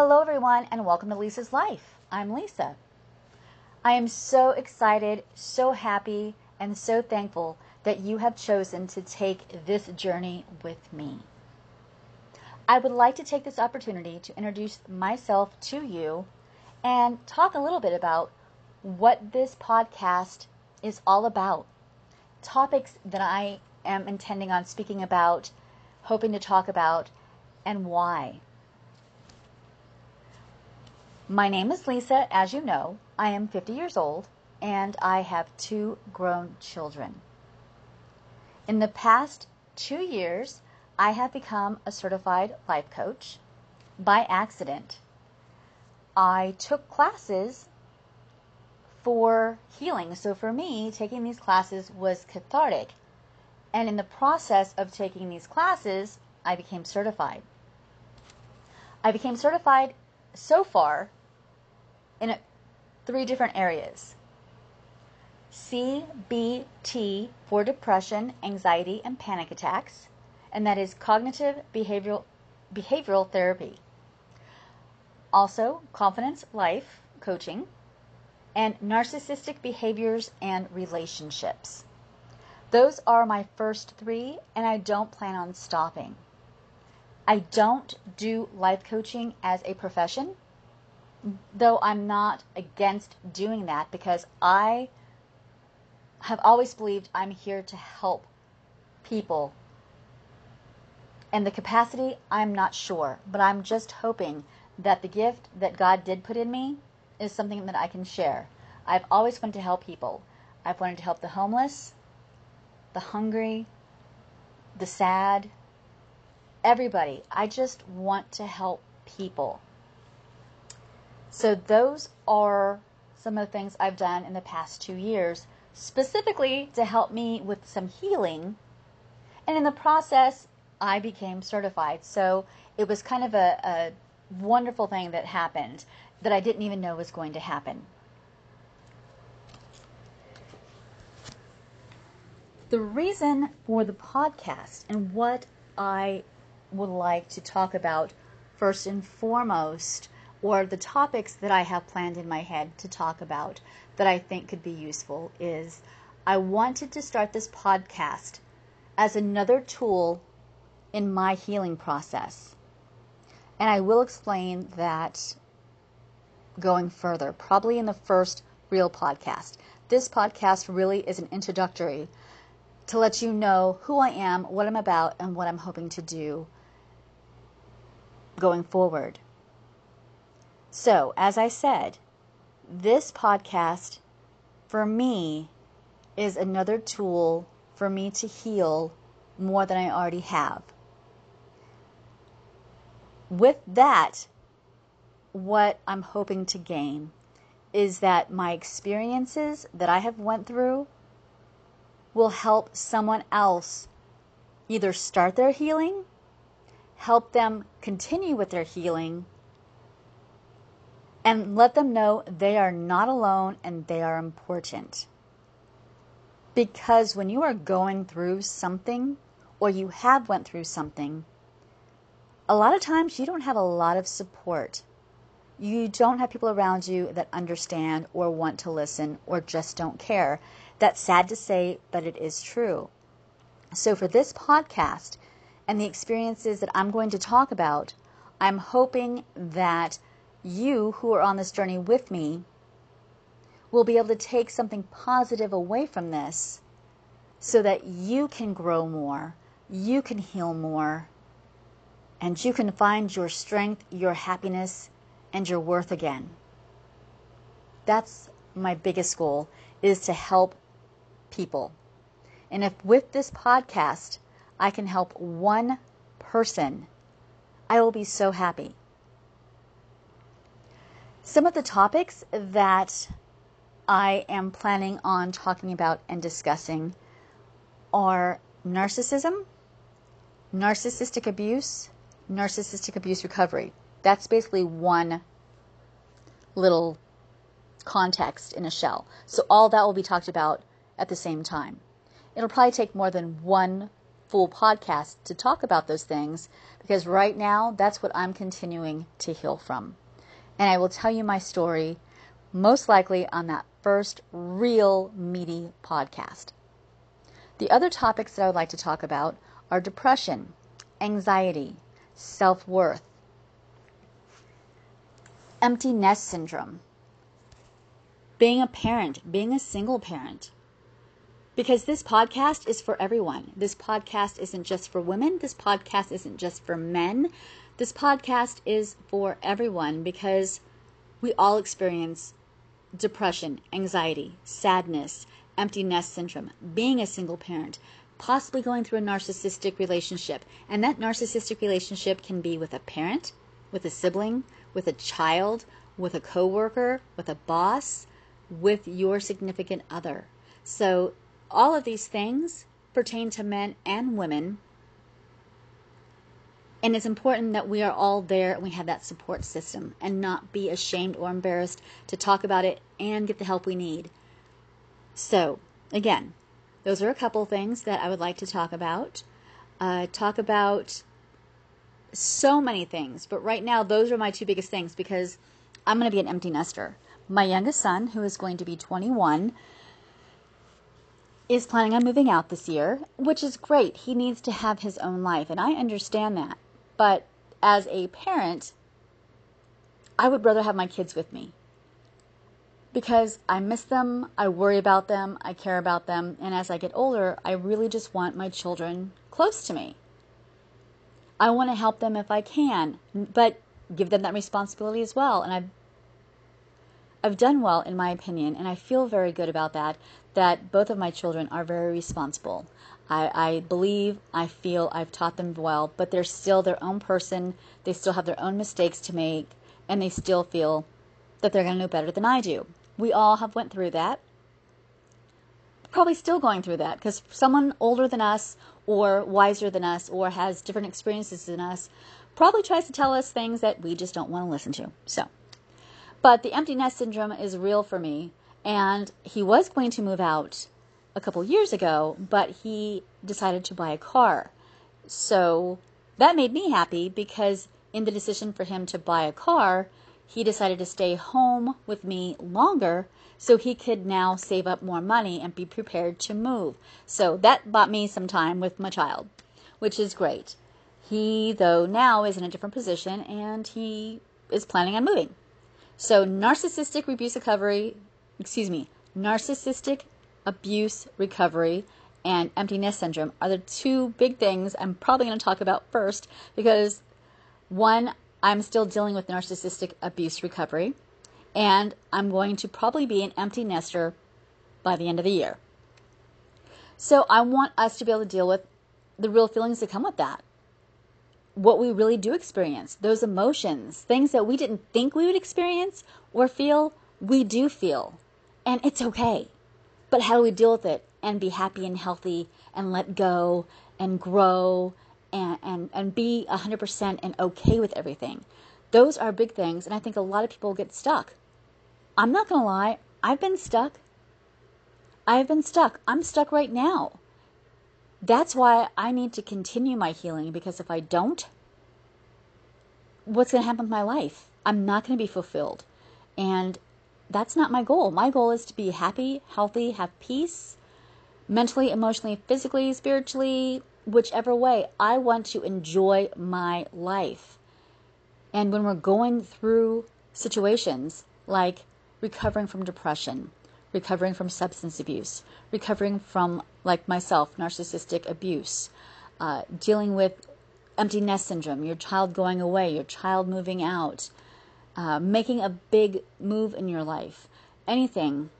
Hello, everyone, and welcome to Lisa's Life. I'm Lisa. I am so excited, so happy, and so thankful that you have chosen to take this journey with me. I would like to take this opportunity to introduce myself to you and talk a little bit about what this podcast is all about. Topics that I am intending on speaking about, hoping to talk about, and why. My name is Lisa, as you know. I am 50 years old and I have two grown children. In the past two years, I have become a certified life coach by accident. I took classes for healing. So for me, taking these classes was cathartic. And in the process of taking these classes, I became certified. I became certified so far in three different areas CBT for depression, anxiety, and panic attacks, and that is cognitive behavioral, behavioral therapy. Also, confidence life coaching, and narcissistic behaviors and relationships. Those are my first three, and I don't plan on stopping. I don't do life coaching as a profession though I'm not against doing that because I have always believed I'm here to help people. And the capacity, I'm not sure, but I'm just hoping that the gift that God did put in me is something that I can share. I've always wanted to help people. I've wanted to help the homeless, the hungry, the sad, everybody. I just want to help people. So those are some of the things I've done in the past two years, specifically to help me with some healing. And in the process, I became certified. So it was kind of a, a wonderful thing that happened that I didn't even know was going to happen. The reason for the podcast and what I would like to talk about first and foremost or the topics that I have planned in my head to talk about that I think could be useful is I wanted to start this podcast as another tool in my healing process. And I will explain that going further, probably in the first real podcast. This podcast really is an introductory to let you know who I am, what I'm about, and what I'm hoping to do going forward. So, as I said, this podcast for me is another tool for me to heal more than I already have. With that, what I'm hoping to gain is that my experiences that I have went through will help someone else either start their healing, help them continue with their healing, and let them know they are not alone and they are important. Because when you are going through something or you have went through something, a lot of times you don't have a lot of support. You don't have people around you that understand or want to listen or just don't care. That's sad to say, but it is true. So, for this podcast and the experiences that I'm going to talk about, I'm hoping that you who are on this journey with me will be able to take something positive away from this so that you can grow more, you can heal more, and you can find your strength, your happiness, and your worth again. That's my biggest goal is to help people. And if with this podcast I can help one person, I will be so happy. Some of the topics that I am planning on talking about and discussing are narcissism, narcissistic abuse, narcissistic abuse recovery. That's basically one little context in a shell. So all that will be talked about at the same time. It'll probably take more than one full podcast to talk about those things because right now that's what I'm continuing to heal from. And I will tell you my story most likely on that first real meaty podcast. The other topics that I would like to talk about are depression, anxiety, self worth, empty nest syndrome, being a parent, being a single parent. Because this podcast is for everyone. This podcast isn't just for women. This podcast isn't just for men. This podcast is for everyone because we all experience depression, anxiety, sadness, empty nest syndrome, being a single parent, possibly going through a narcissistic relationship. And that narcissistic relationship can be with a parent, with a sibling, with a child, with a coworker, with a boss, with your significant other. So all of these things pertain to men and women. And it's important that we are all there and we have that support system and not be ashamed or embarrassed to talk about it and get the help we need. So, again, those are a couple things that I would like to talk about. Uh, talk about so many things, but right now, those are my two biggest things because I'm going to be an empty nester. My youngest son, who is going to be 21, is planning on moving out this year, which is great. He needs to have his own life, and I understand that. But as a parent, I would rather have my kids with me because I miss them, I worry about them, I care about them, and as I get older, I really just want my children close to me. I want to help them if I can, but give them that responsibility as well. And I've I've done well in my opinion, and I feel very good about that. That both of my children are very responsible. I, I believe, I feel I've taught them well, but they're still their own person. They still have their own mistakes to make, and they still feel that they're going to know better than I do. We all have went through that. Probably still going through that because someone older than us or wiser than us or has different experiences than us probably tries to tell us things that we just don't want to listen to. So, but the empty nest syndrome is real for me and he was going to move out a couple years ago, but he decided to buy a car. So, that made me happy because in the decision for him to buy a car, he decided to stay home with me longer so he could now save up more money and be prepared to move. So that bought me some time with my child, which is great. He, though, now is in a different position and he is planning on moving. So, narcissistic abuse recovery, excuse me, narcissistic abuse recovery and empty nest syndrome are the two big things I'm probably going to talk about first because one, I'm still dealing with narcissistic abuse recovery, and I'm going to probably be an empty nester by the end of the year. So I want us to be able to deal with the real feelings that come with that. What we really do experience, those emotions, things that we didn't think we would experience or feel, we do feel. And it's okay. But how do we deal with it and be happy and healthy and let go and grow and, and, and be 100% and okay with everything. Those are big things, and I think a lot of people get stuck. I'm not going to lie, I've been stuck. I've been stuck. I'm stuck right now. That's why I need to continue my healing because if I don't, what's going to happen with my life? I'm not going to be fulfilled. And that's not my goal. My goal is to be happy, healthy, have peace, mentally, emotionally, physically, spiritually, whichever way, I want to enjoy my life. And when we're going through situations like recovering from depression, recovering from substance abuse, recovering from, like myself, narcissistic abuse, uh, dealing with empty nest syndrome, your child going away, your child moving out, uh, making a big move in your life, anything,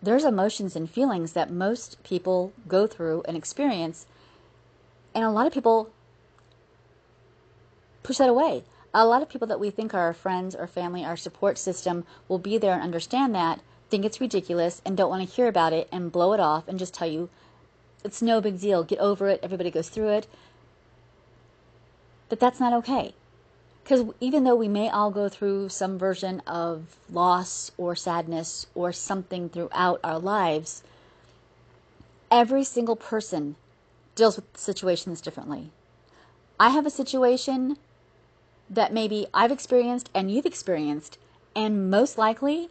there's emotions and feelings that most people go through and experience and a lot of people push that away. A lot of people that we think are our friends or family, our support system, will be there and understand that, think it's ridiculous, and don't want to hear about it and blow it off and just tell you it's no big deal, get over it, everybody goes through it. But that's not okay. Because even though we may all go through some version of loss or sadness or something throughout our lives, every single person deals with situations differently. I have a situation that maybe I've experienced and you've experienced, and most likely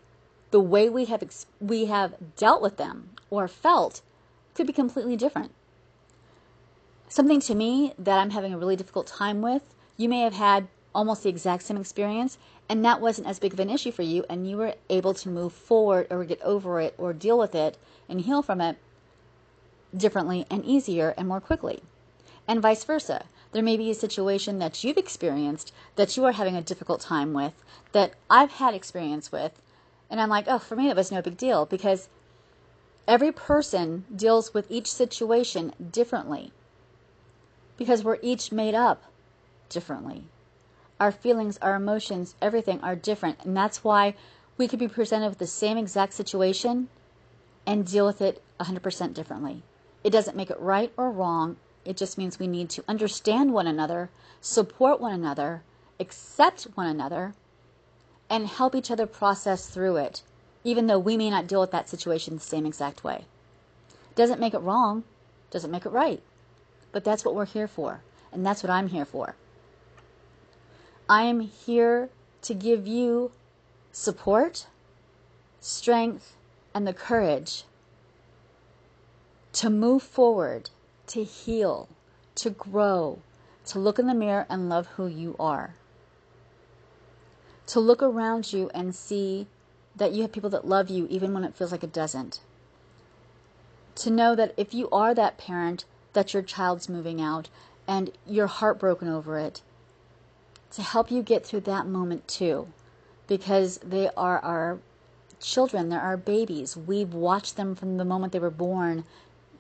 the way we have ex- we have dealt with them or felt could be completely different. Something to me that I'm having a really difficult time with, you may have had almost the exact same experience and that wasn't as big of an issue for you and you were able to move forward or get over it or deal with it and heal from it differently and easier and more quickly. And vice versa. There may be a situation that you've experienced that you are having a difficult time with that I've had experience with. And I'm like, oh, for me, it was no big deal because every person deals with each situation differently because we're each made up differently. Our feelings, our emotions, everything are different. And that's why we could be presented with the same exact situation and deal with it 100% differently. It doesn't make it right or wrong. It just means we need to understand one another, support one another, accept one another, and help each other process through it, even though we may not deal with that situation the same exact way. Doesn't make it wrong, doesn't make it right. But that's what we're here for, and that's what I'm here for. I am here to give you support, strength, and the courage to move forward, to heal, to grow, to look in the mirror and love who you are. To look around you and see that you have people that love you even when it feels like it doesn't. To know that if you are that parent that your child's moving out and you're heartbroken over it, to help you get through that moment too, because they are our children, they're our babies. We've watched them from the moment they were born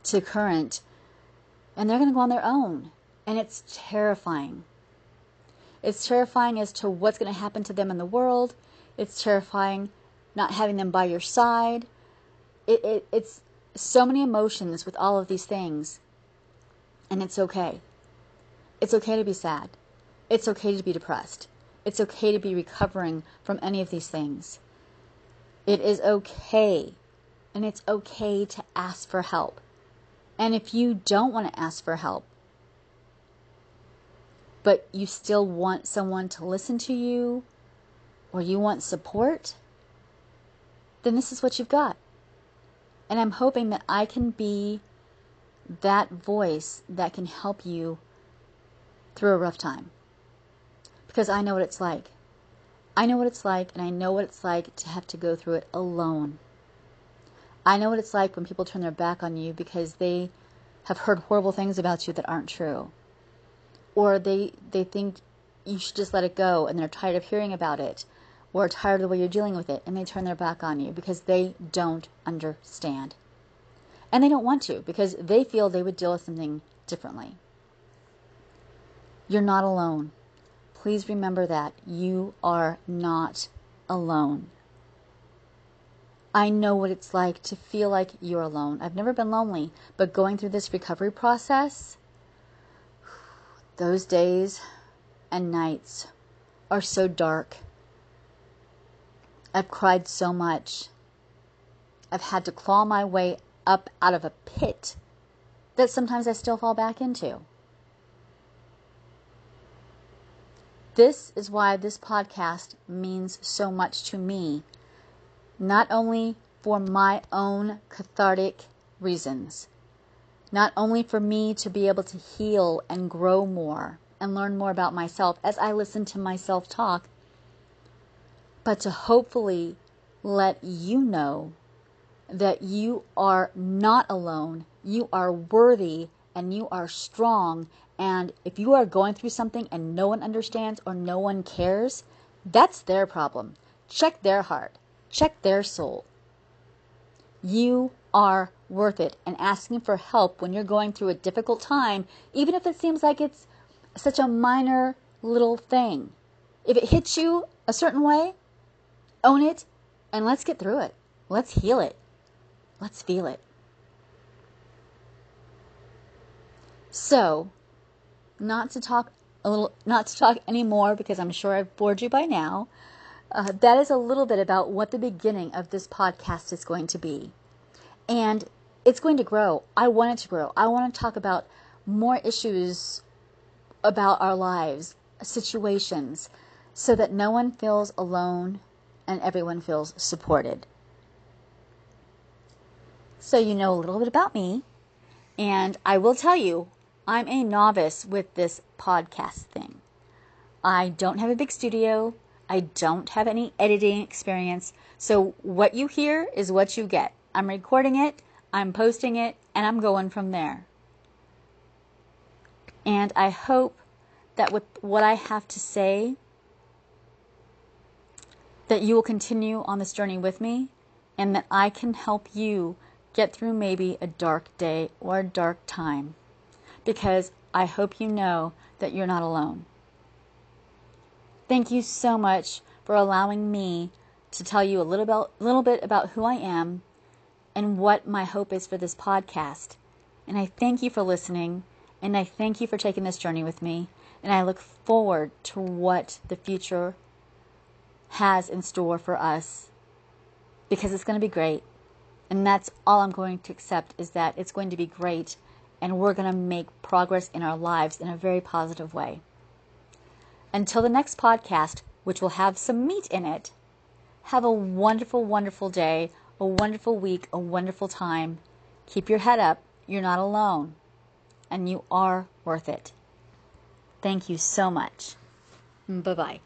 to current, and they're going to go on their own. And it's terrifying. It's terrifying as to what's going to happen to them in the world. It's terrifying not having them by your side. It, it, it's so many emotions with all of these things. And it's okay. It's okay to be sad. It's okay to be depressed. It's okay to be recovering from any of these things. It is okay. And it's okay to ask for help. And if you don't want to ask for help, but you still want someone to listen to you, or you want support, then this is what you've got. And I'm hoping that I can be that voice that can help you through a rough time. Because I know what it's like. I know what it's like, and I know what it's like to have to go through it alone. I know what it's like when people turn their back on you because they have heard horrible things about you that aren't true. Or they they think you should just let it go and they're tired of hearing about it or tired of the way you're dealing with it and they turn their back on you because they don't understand. And they don't want to because they feel they would deal with something differently. You're not alone. Please remember that. You are not alone. I know what it's like to feel like you're alone. I've never been lonely, but going through this recovery process, those days and nights are so dark. I've cried so much. I've had to claw my way up out of a pit that sometimes I still fall back into. This is why this podcast means so much to me not only for my own cathartic reasons, not only for me to be able to heal and grow more and learn more about myself as I listen to myself talk, but to hopefully let you know that you are not alone, you are worthy, and you are strong. And if you are going through something and no one understands or no one cares, that's their problem. Check their heart check their soul. You are worth it. And asking for help when you're going through a difficult time, even if it seems like it's such a minor little thing, if it hits you a certain way, own it and let's get through it. Let's heal it. Let's feel it. So, not to talk a little, not to talk anymore because I'm sure I've bored you by now. Uh, that is a little bit about what the beginning of this podcast is going to be. And it's going to grow. I want it to grow. I want to talk about more issues about our lives, situations, so that no one feels alone and everyone feels supported. So, you know a little bit about me, and I will tell you, I'm a novice with this podcast thing. I don't have a big studio. I don't have any editing experience. So what you hear is what you get. I'm recording it, I'm posting it, and I'm going from there. And I hope that with what I have to say, that you will continue on this journey with me and that I can help you get through maybe a dark day or a dark time. Because I hope you know that you're not alone. Thank you so much for allowing me to tell you a little, about, little bit about who I am and what my hope is for this podcast. And I thank you for listening, and I thank you for taking this journey with me, and I look forward to what the future has in store for us because it's going to be great. And that's all I'm going to accept is that it's going to be great and we're going to make progress in our lives in a very positive way. Until the next podcast, which will have some meat in it, have a wonderful, wonderful day, a wonderful week, a wonderful time. Keep your head up. You're not alone. And you are worth it. Thank you so much. Bye bye.